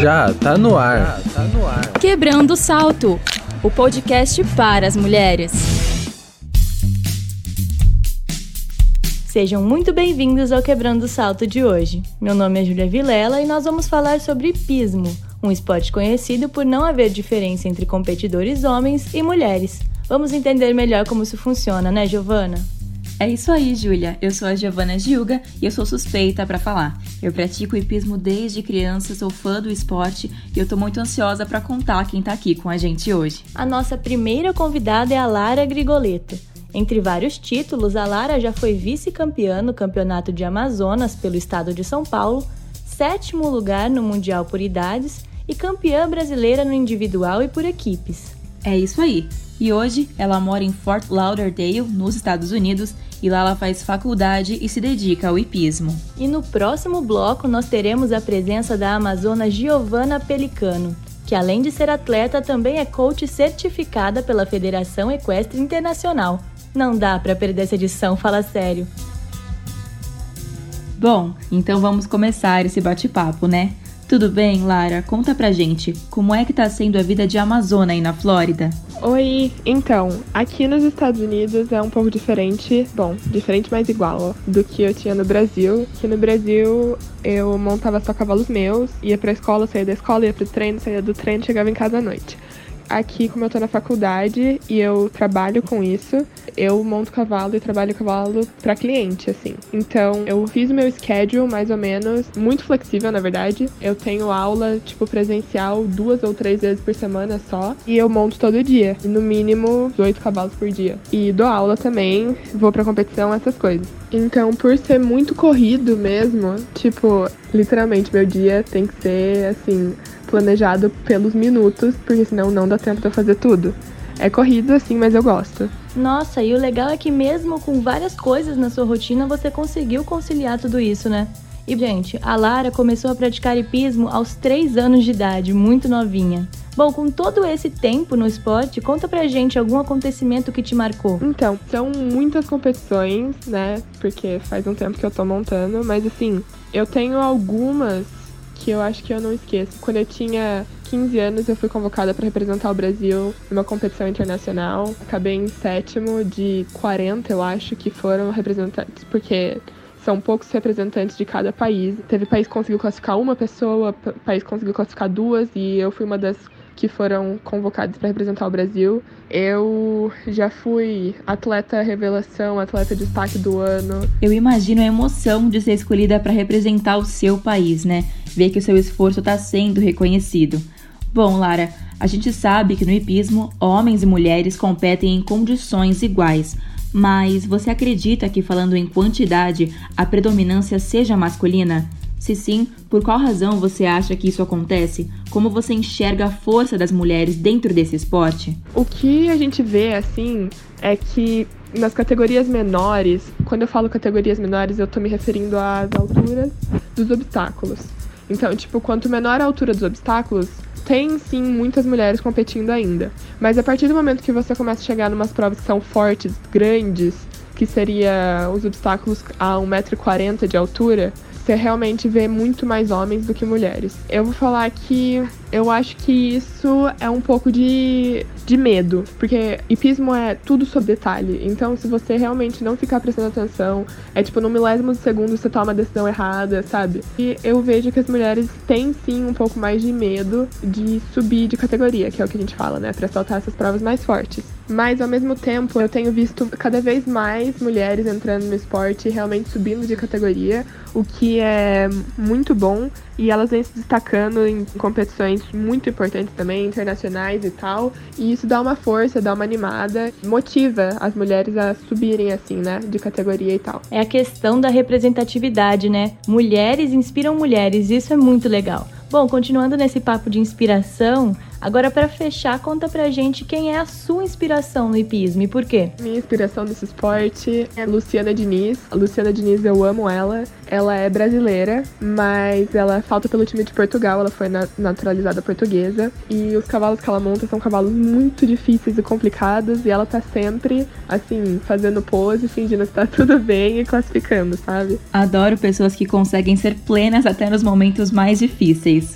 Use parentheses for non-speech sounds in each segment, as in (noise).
Já tá no ar. Quebrando o Salto, o podcast para as mulheres. Sejam muito bem-vindos ao Quebrando o Salto de hoje. Meu nome é Júlia Vilela e nós vamos falar sobre hipismo, um esporte conhecido por não haver diferença entre competidores homens e mulheres. Vamos entender melhor como isso funciona, né, Giovana? É isso aí, Júlia. Eu sou a Giovana Gilga e eu sou suspeita para falar. Eu pratico hipismo desde criança, sou fã do esporte e eu tô muito ansiosa para contar quem tá aqui com a gente hoje. A nossa primeira convidada é a Lara Grigoleto. Entre vários títulos, a Lara já foi vice-campeã no Campeonato de Amazonas pelo estado de São Paulo, sétimo lugar no Mundial por idades e campeã brasileira no individual e por equipes. É isso aí. E hoje ela mora em Fort Lauderdale, nos Estados Unidos, e lá ela faz faculdade e se dedica ao hipismo. E no próximo bloco nós teremos a presença da amazona Giovanna Pelicano, que além de ser atleta também é coach certificada pela Federação Equestre Internacional. Não dá para perder essa edição, fala sério. Bom, então vamos começar esse bate-papo, né? Tudo bem, Lara? Conta pra gente, como é que tá sendo a vida de Amazona aí na Flórida? Oi, então, aqui nos Estados Unidos é um pouco diferente, bom, diferente mas igual, do que eu tinha no Brasil. Que no Brasil eu montava só cavalos meus, ia pra escola, saía da escola, ia pro treino, saía do treino, chegava em casa à noite aqui, como eu tô na faculdade e eu trabalho com isso, eu monto cavalo e trabalho cavalo para cliente, assim. Então, eu fiz o meu schedule mais ou menos, muito flexível, na verdade. Eu tenho aula, tipo, presencial duas ou três vezes por semana só. E eu monto todo dia. No mínimo, oito cavalos por dia. E dou aula também, vou pra competição, essas coisas. Então, por ser muito corrido mesmo, tipo, literalmente, meu dia tem que ser, assim, planejado pelos minutos, porque senão não dá tempo de eu fazer tudo. É corrido assim, mas eu gosto. Nossa, e o legal é que mesmo com várias coisas na sua rotina, você conseguiu conciliar tudo isso, né? E, gente, a Lara começou a praticar hipismo aos 3 anos de idade, muito novinha. Bom, com todo esse tempo no esporte, conta pra gente algum acontecimento que te marcou. Então, são muitas competições, né? Porque faz um tempo que eu tô montando, mas assim, eu tenho algumas que eu acho que eu não esqueço. Quando eu tinha 15 anos, eu fui convocada para representar o Brasil numa competição internacional. Acabei em sétimo de 40, eu acho, que foram representantes, porque são poucos representantes de cada país. Teve país que conseguiu classificar uma pessoa, país que conseguiu classificar duas, e eu fui uma das que foram convocados para representar o Brasil. Eu já fui atleta revelação, atleta destaque do ano. Eu imagino a emoção de ser escolhida para representar o seu país, né? Ver que o seu esforço está sendo reconhecido. Bom, Lara, a gente sabe que no hipismo homens e mulheres competem em condições iguais. Mas você acredita que, falando em quantidade, a predominância seja masculina? Se sim, por qual razão você acha que isso acontece? Como você enxerga a força das mulheres dentro desse esporte? O que a gente vê, assim, é que nas categorias menores, quando eu falo categorias menores, eu tô me referindo às alturas dos obstáculos. Então, tipo, quanto menor a altura dos obstáculos, tem sim muitas mulheres competindo ainda. Mas a partir do momento que você começa a chegar em umas provas que são fortes, grandes, que seria os obstáculos a 1,40m de altura, você realmente vê muito mais homens do que mulheres. Eu vou falar que eu acho que isso é um pouco de, de medo, porque hipismo é tudo sobre detalhe. Então, se você realmente não ficar prestando atenção, é tipo no milésimo de segundo você toma a decisão errada, sabe? E eu vejo que as mulheres têm sim um pouco mais de medo de subir de categoria, que é o que a gente fala, né? Pra saltar essas provas mais fortes. Mas ao mesmo tempo, eu tenho visto cada vez mais mulheres entrando no esporte e realmente subindo de categoria, o que é muito bom e elas vêm se destacando em competições muito importantes também, internacionais e tal. E isso dá uma força, dá uma animada, motiva as mulheres a subirem assim, né, de categoria e tal. É a questão da representatividade, né? Mulheres inspiram mulheres, isso é muito legal. Bom, continuando nesse papo de inspiração, Agora, para fechar, conta pra gente quem é a sua inspiração no hipismo e por quê? Minha inspiração nesse esporte é Luciana Diniz. A Luciana Diniz, eu amo ela. Ela é brasileira, mas ela falta pelo time de Portugal, ela foi naturalizada portuguesa. E os cavalos que ela monta são cavalos muito difíceis e complicados, e ela tá sempre, assim, fazendo pose, fingindo que tá (laughs) tudo bem e classificando, sabe? Adoro pessoas que conseguem ser plenas até nos momentos mais difíceis.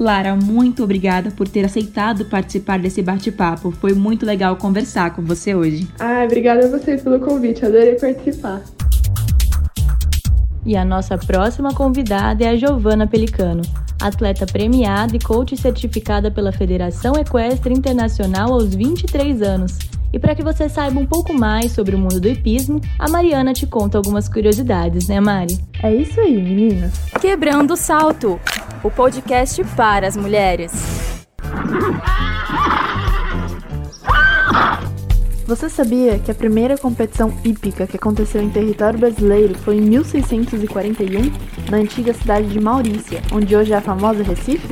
Lara, muito obrigada por ter aceitado participar desse bate-papo. Foi muito legal conversar com você hoje. Ah, obrigada a vocês pelo convite, adorei participar. E a nossa próxima convidada é a Giovana Pelicano, atleta premiada e coach certificada pela Federação Equestre Internacional aos 23 anos. E para que você saiba um pouco mais sobre o mundo do hipismo, a Mariana te conta algumas curiosidades, né, Mari? É isso aí, meninas. Quebrando o Salto o podcast para as mulheres. Você sabia que a primeira competição hípica que aconteceu em território brasileiro foi em 1641, na antiga cidade de Maurícia, onde hoje é a famosa Recife?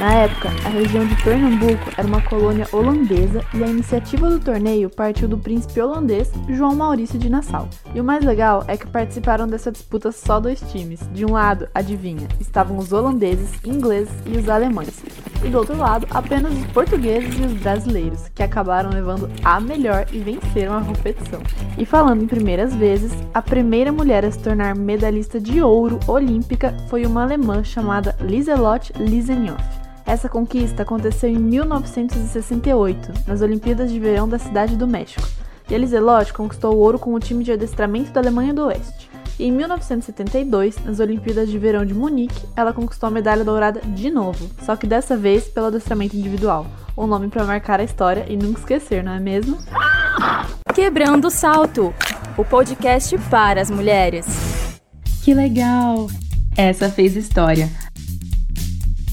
Na época, a região de Pernambuco era uma colônia holandesa e a iniciativa do torneio partiu do príncipe holandês João Maurício de Nassau. E o mais legal é que participaram dessa disputa só dois times. De um lado, adivinha, estavam os holandeses, ingleses e os alemães. E do outro lado, apenas os portugueses e os brasileiros, que acabaram levando a melhor e venceram a competição. E falando em primeiras vezes, a primeira mulher a se tornar medalhista de ouro olímpica foi uma alemã chamada Liselotte Lisenhoff. Essa conquista aconteceu em 1968, nas Olimpíadas de Verão da Cidade do México, e Eliselotte conquistou o ouro com o time de adestramento da Alemanha do Oeste. E em 1972, nas Olimpíadas de Verão de Munique, ela conquistou a medalha dourada de novo, só que dessa vez pelo adestramento individual. Um nome para marcar a história e nunca esquecer, não é mesmo? Quebrando o Salto o podcast para as mulheres. Que legal! Essa fez história.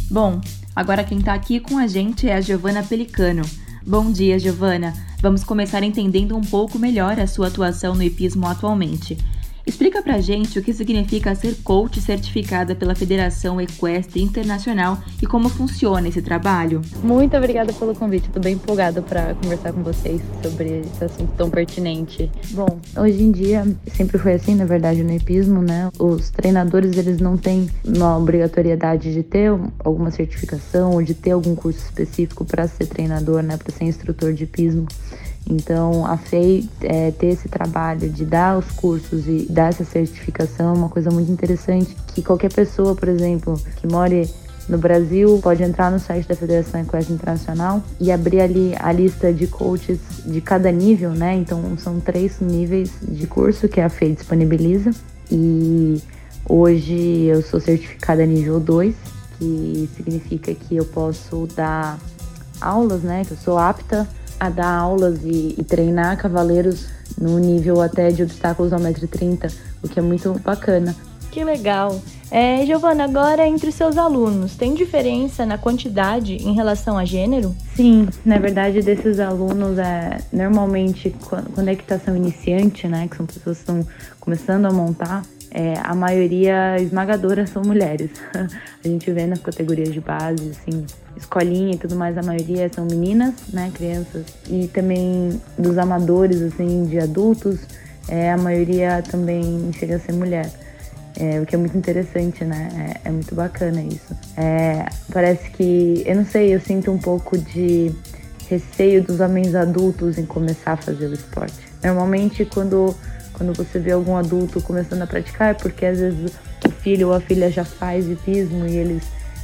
Bom, Agora quem está aqui com a gente é a Giovana Pelicano. Bom dia, Giovana. Vamos começar entendendo um pouco melhor a sua atuação no hipismo atualmente. Explica pra gente o que significa ser coach certificada pela Federação Equestre Internacional e como funciona esse trabalho. Muito obrigada pelo convite, estou bem empolgada para conversar com vocês sobre esse assunto tão pertinente. Bom, hoje em dia sempre foi assim, na verdade, no hipismo, né? Os treinadores eles não têm uma obrigatoriedade de ter alguma certificação ou de ter algum curso específico para ser treinador, né? Para ser instrutor de hipismo. Então, a FEI é, ter esse trabalho de dar os cursos e dar essa certificação é uma coisa muito interessante que qualquer pessoa, por exemplo, que more no Brasil, pode entrar no site da Federação Equestre Internacional e abrir ali a lista de coaches de cada nível, né? Então, são três níveis de curso que a FEI disponibiliza e hoje eu sou certificada nível 2, que significa que eu posso dar aulas, né? Que eu sou apta a dar aulas e, e treinar cavaleiros no nível até de obstáculos ao metro 30, o que é muito bacana. Que legal! É, Giovana, agora entre os seus alunos, tem diferença na quantidade em relação a gênero? Sim, na verdade, desses alunos, é, normalmente, quando é equitação iniciante, né, que são pessoas que estão começando a montar, é, a maioria esmagadora são mulheres. (laughs) a gente vê nas categorias de base, assim, escolinha e tudo mais, a maioria são meninas, né, crianças. E também dos amadores, assim, de adultos, é, a maioria também chega a ser mulher. É, o que é muito interessante, né? É, é muito bacana isso. É, parece que, eu não sei, eu sinto um pouco de receio dos homens adultos em começar a fazer o esporte. Normalmente, quando quando você vê algum adulto começando a praticar, é porque às vezes o filho ou a filha já faz hipismo e eles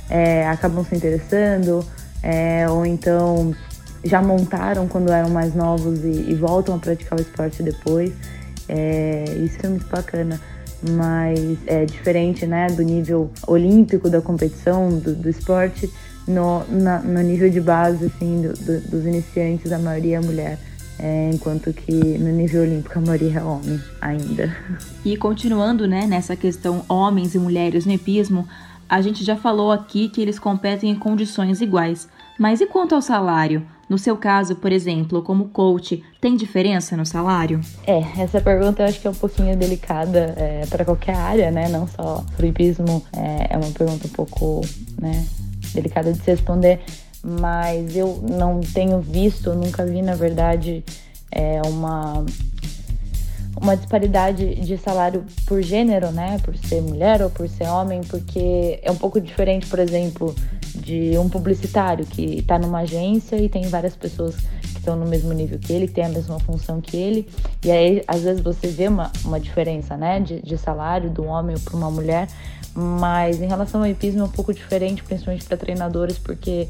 é, acabam se interessando, é, ou então já montaram quando eram mais novos e, e voltam a praticar o esporte depois. É, isso é muito bacana, mas é diferente né, do nível olímpico da competição, do, do esporte, no, na, no nível de base assim, do, do, dos iniciantes, a maioria é mulher é, enquanto que no nível olímpico a maioria é homem ainda. E continuando né, nessa questão homens e mulheres no epismo, a gente já falou aqui que eles competem em condições iguais. Mas e quanto ao salário? No seu caso, por exemplo, como coach, tem diferença no salário? É, essa pergunta eu acho que é um pouquinho delicada é, para qualquer área, né? Não só para o hipismo, é, é uma pergunta um pouco né, delicada de se responder mas eu não tenho visto, nunca vi, na verdade, é, uma, uma disparidade de salário por gênero, né? Por ser mulher ou por ser homem, porque é um pouco diferente, por exemplo, de um publicitário que está numa agência e tem várias pessoas que estão no mesmo nível que ele, que tem a mesma função que ele, e aí às vezes você vê uma, uma diferença, né, de, de salário do homem para uma mulher, Mas em relação ao hipismo é um pouco diferente, principalmente para treinadores, porque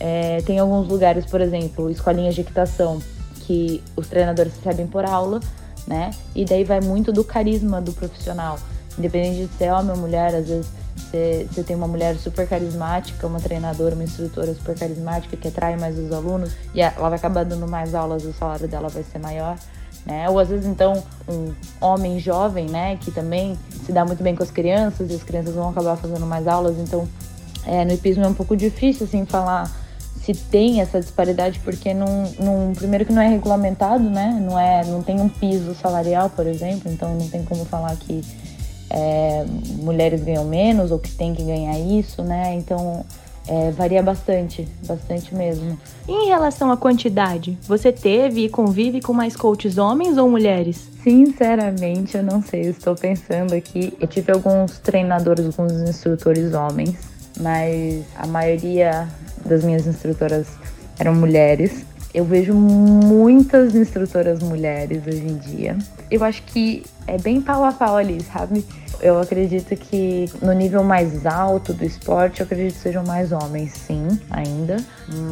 é, tem alguns lugares, por exemplo, escolinhas de equitação, que os treinadores recebem por aula, né? E daí vai muito do carisma do profissional. Independente de ser homem ou mulher, às vezes você, tem uma mulher super carismática, uma treinadora, uma instrutora super carismática que atrai mais os alunos e ela vai acabar dando mais aulas, o salário dela vai ser maior. Né? Ou às vezes então um homem jovem, né, que também se dá muito bem com as crianças e as crianças vão acabar fazendo mais aulas, então é, no hipismo é um pouco difícil assim falar se tem essa disparidade porque não, não, primeiro que não é regulamentado, né, não é, não tem um piso salarial, por exemplo, então não tem como falar que é, mulheres ganham menos ou que tem que ganhar isso, né? Então é, varia bastante, bastante mesmo. E em relação à quantidade, você teve e convive com mais coaches homens ou mulheres? Sinceramente, eu não sei. Eu estou pensando aqui. Eu tive alguns treinadores, alguns instrutores homens, mas a maioria das minhas instrutoras eram mulheres. Eu vejo muitas instrutoras mulheres hoje em dia. Eu acho que é bem pau a pau ali, sabe? Eu acredito que no nível mais alto do esporte, eu acredito que sejam mais homens, sim, ainda.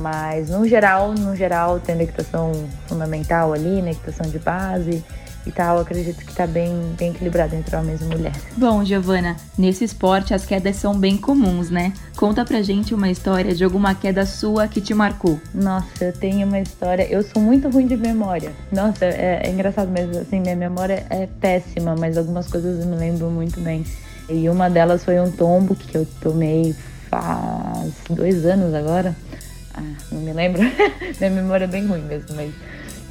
Mas no geral, no geral, tendo equitação fundamental ali, na equitação de base, e tal, acredito que tá bem, bem equilibrado entre homens e mulheres. Bom, Giovana, nesse esporte as quedas são bem comuns, né? Conta pra gente uma história de alguma queda sua que te marcou. Nossa, eu tenho uma história. Eu sou muito ruim de memória. Nossa, é, é engraçado, mas assim, minha memória é péssima, mas algumas coisas eu me lembro muito bem. E uma delas foi um tombo que eu tomei faz dois anos agora. Ah, não me lembro. (laughs) minha memória é bem ruim mesmo, mas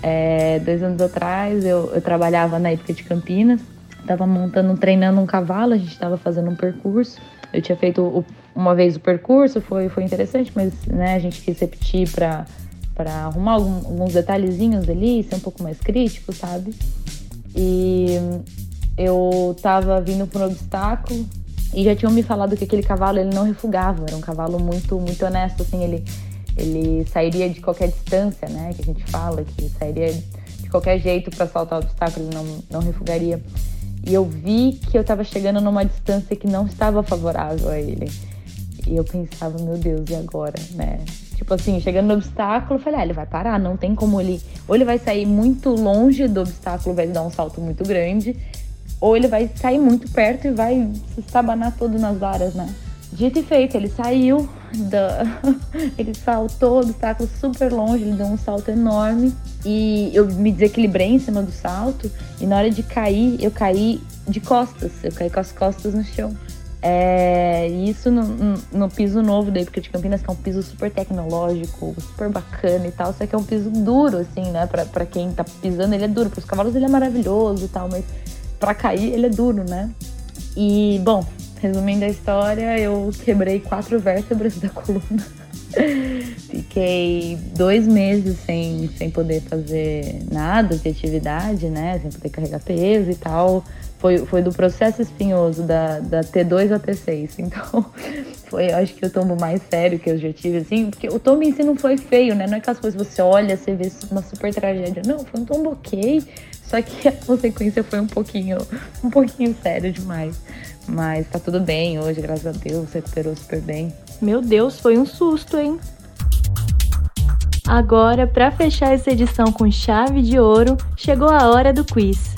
é, dois anos atrás eu, eu trabalhava na época de Campinas, estava montando, treinando um cavalo, a gente estava fazendo um percurso. Eu tinha feito o, uma vez o percurso, foi, foi interessante, mas né, a gente quis repetir para arrumar algum, alguns detalhezinhos ali, ser um pouco mais crítico, sabe? E eu tava vindo por um obstáculo e já tinham me falado que aquele cavalo ele não refugava, era um cavalo muito muito honesto, assim, ele ele sairia de qualquer distância, né? Que a gente fala, que sairia de qualquer jeito para saltar o obstáculo, ele não, não refugaria. E eu vi que eu estava chegando numa distância que não estava favorável a ele. E eu pensava, meu Deus, e agora, né? Tipo assim, chegando no obstáculo, eu falei, ah, ele vai parar, não tem como ele. Ou ele vai sair muito longe do obstáculo, vai dar um salto muito grande, ou ele vai sair muito perto e vai se estabanar todo nas varas, né? Dito e feito, ele saiu, da... (laughs) ele saltou do obstáculo super longe, ele deu um salto enorme e eu me desequilibrei em cima do salto e na hora de cair, eu caí de costas, eu caí com as costas no chão. É, isso no, no, no, piso novo da Época de Campinas, que é um piso super tecnológico, super bacana e tal, só que é um piso duro, assim, né? Pra, pra quem tá pisando, ele é duro. Para os cavalos ele é maravilhoso e tal, mas para cair ele é duro, né? E, bom, Resumindo a história, eu quebrei quatro vértebras da coluna. (laughs) Fiquei dois meses sem, sem poder fazer nada de atividade, né? Sem poder carregar peso e tal. Foi, foi do processo espinhoso da, da T2 a T6. (laughs) Então, foi, acho que o tombo mais sério que eu já tive, assim. Porque o tombo em si não foi feio, né? Não é aquelas coisas que você olha, você vê uma super tragédia. Não, foi um tombo ok. Só que a consequência foi um pouquinho, um pouquinho sério demais. Mas tá tudo bem hoje, graças a Deus, recuperou super bem. Meu Deus, foi um susto, hein? Agora, para fechar essa edição com chave de ouro, chegou a hora do quiz.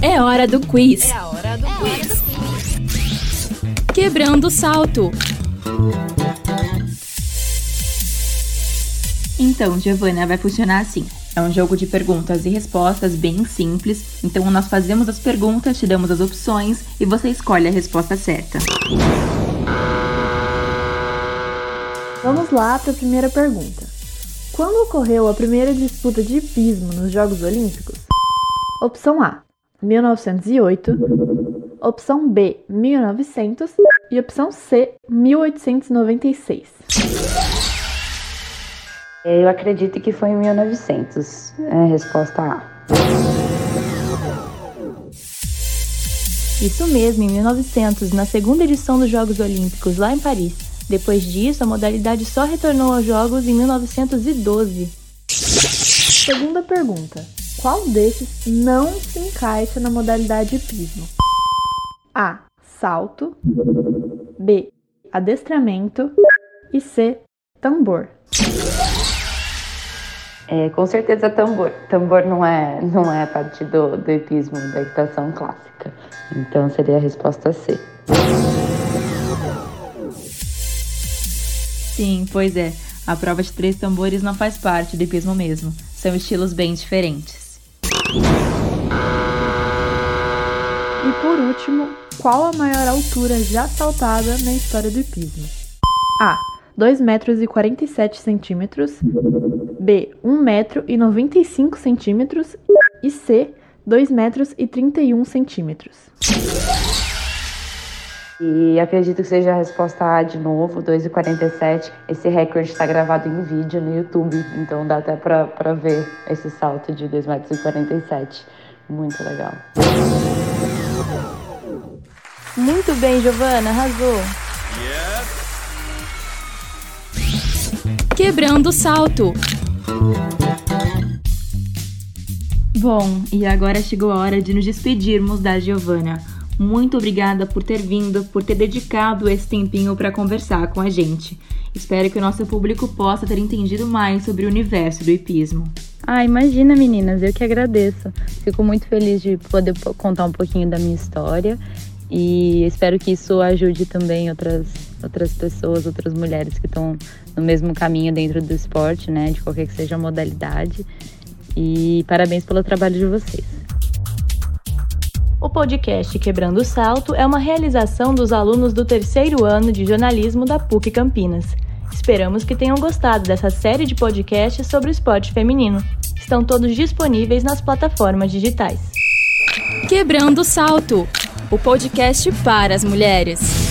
É hora do quiz. É a hora do quiz. Quebrando o salto. Então, Giovana, vai funcionar assim. É um jogo de perguntas e respostas bem simples, então nós fazemos as perguntas, te damos as opções e você escolhe a resposta certa. Vamos lá para a primeira pergunta. Quando ocorreu a primeira disputa de hipismo nos Jogos Olímpicos? Opção A: 1908. Opção B: 1900. E opção C: 1896. Eu acredito que foi em 1900. É a resposta A. Isso mesmo, em 1900, na segunda edição dos Jogos Olímpicos, lá em Paris. Depois disso, a modalidade só retornou aos Jogos em 1912. Segunda pergunta: qual desses não se encaixa na modalidade hipismo? A. Salto. B. Adestramento. E C. Tambor. É, com certeza tambor. Tambor não é, não é parte do, do hipismo, da equitação clássica. Então seria a resposta C. Sim, pois é. A prova de três tambores não faz parte do hipismo mesmo. São estilos bem diferentes. E por último, qual a maior altura já saltada na história do hipismo? A. 2 metros e 47 centímetros. B. 1 metro e 95 centímetros. E C. 2 metros e 31 centímetros. E acredito que seja a resposta A de novo, 2,47. Esse recorde está gravado em vídeo no YouTube, então dá até pra, pra ver esse salto de 2,47 metros. Muito legal. Muito bem, Giovana, arrasou. Quebrando o salto. Bom, e agora chegou a hora de nos despedirmos da Giovana. Muito obrigada por ter vindo, por ter dedicado esse tempinho para conversar com a gente. Espero que o nosso público possa ter entendido mais sobre o universo do hipismo. Ah, imagina, meninas, eu que agradeço. Fico muito feliz de poder contar um pouquinho da minha história e espero que isso ajude também outras, outras pessoas, outras mulheres que estão no mesmo caminho dentro do esporte, né, de qualquer que seja a modalidade. E parabéns pelo trabalho de vocês. O podcast Quebrando o Salto é uma realização dos alunos do terceiro ano de jornalismo da PUC Campinas. Esperamos que tenham gostado dessa série de podcasts sobre o esporte feminino. Estão todos disponíveis nas plataformas digitais. Quebrando o salto. O podcast para as mulheres.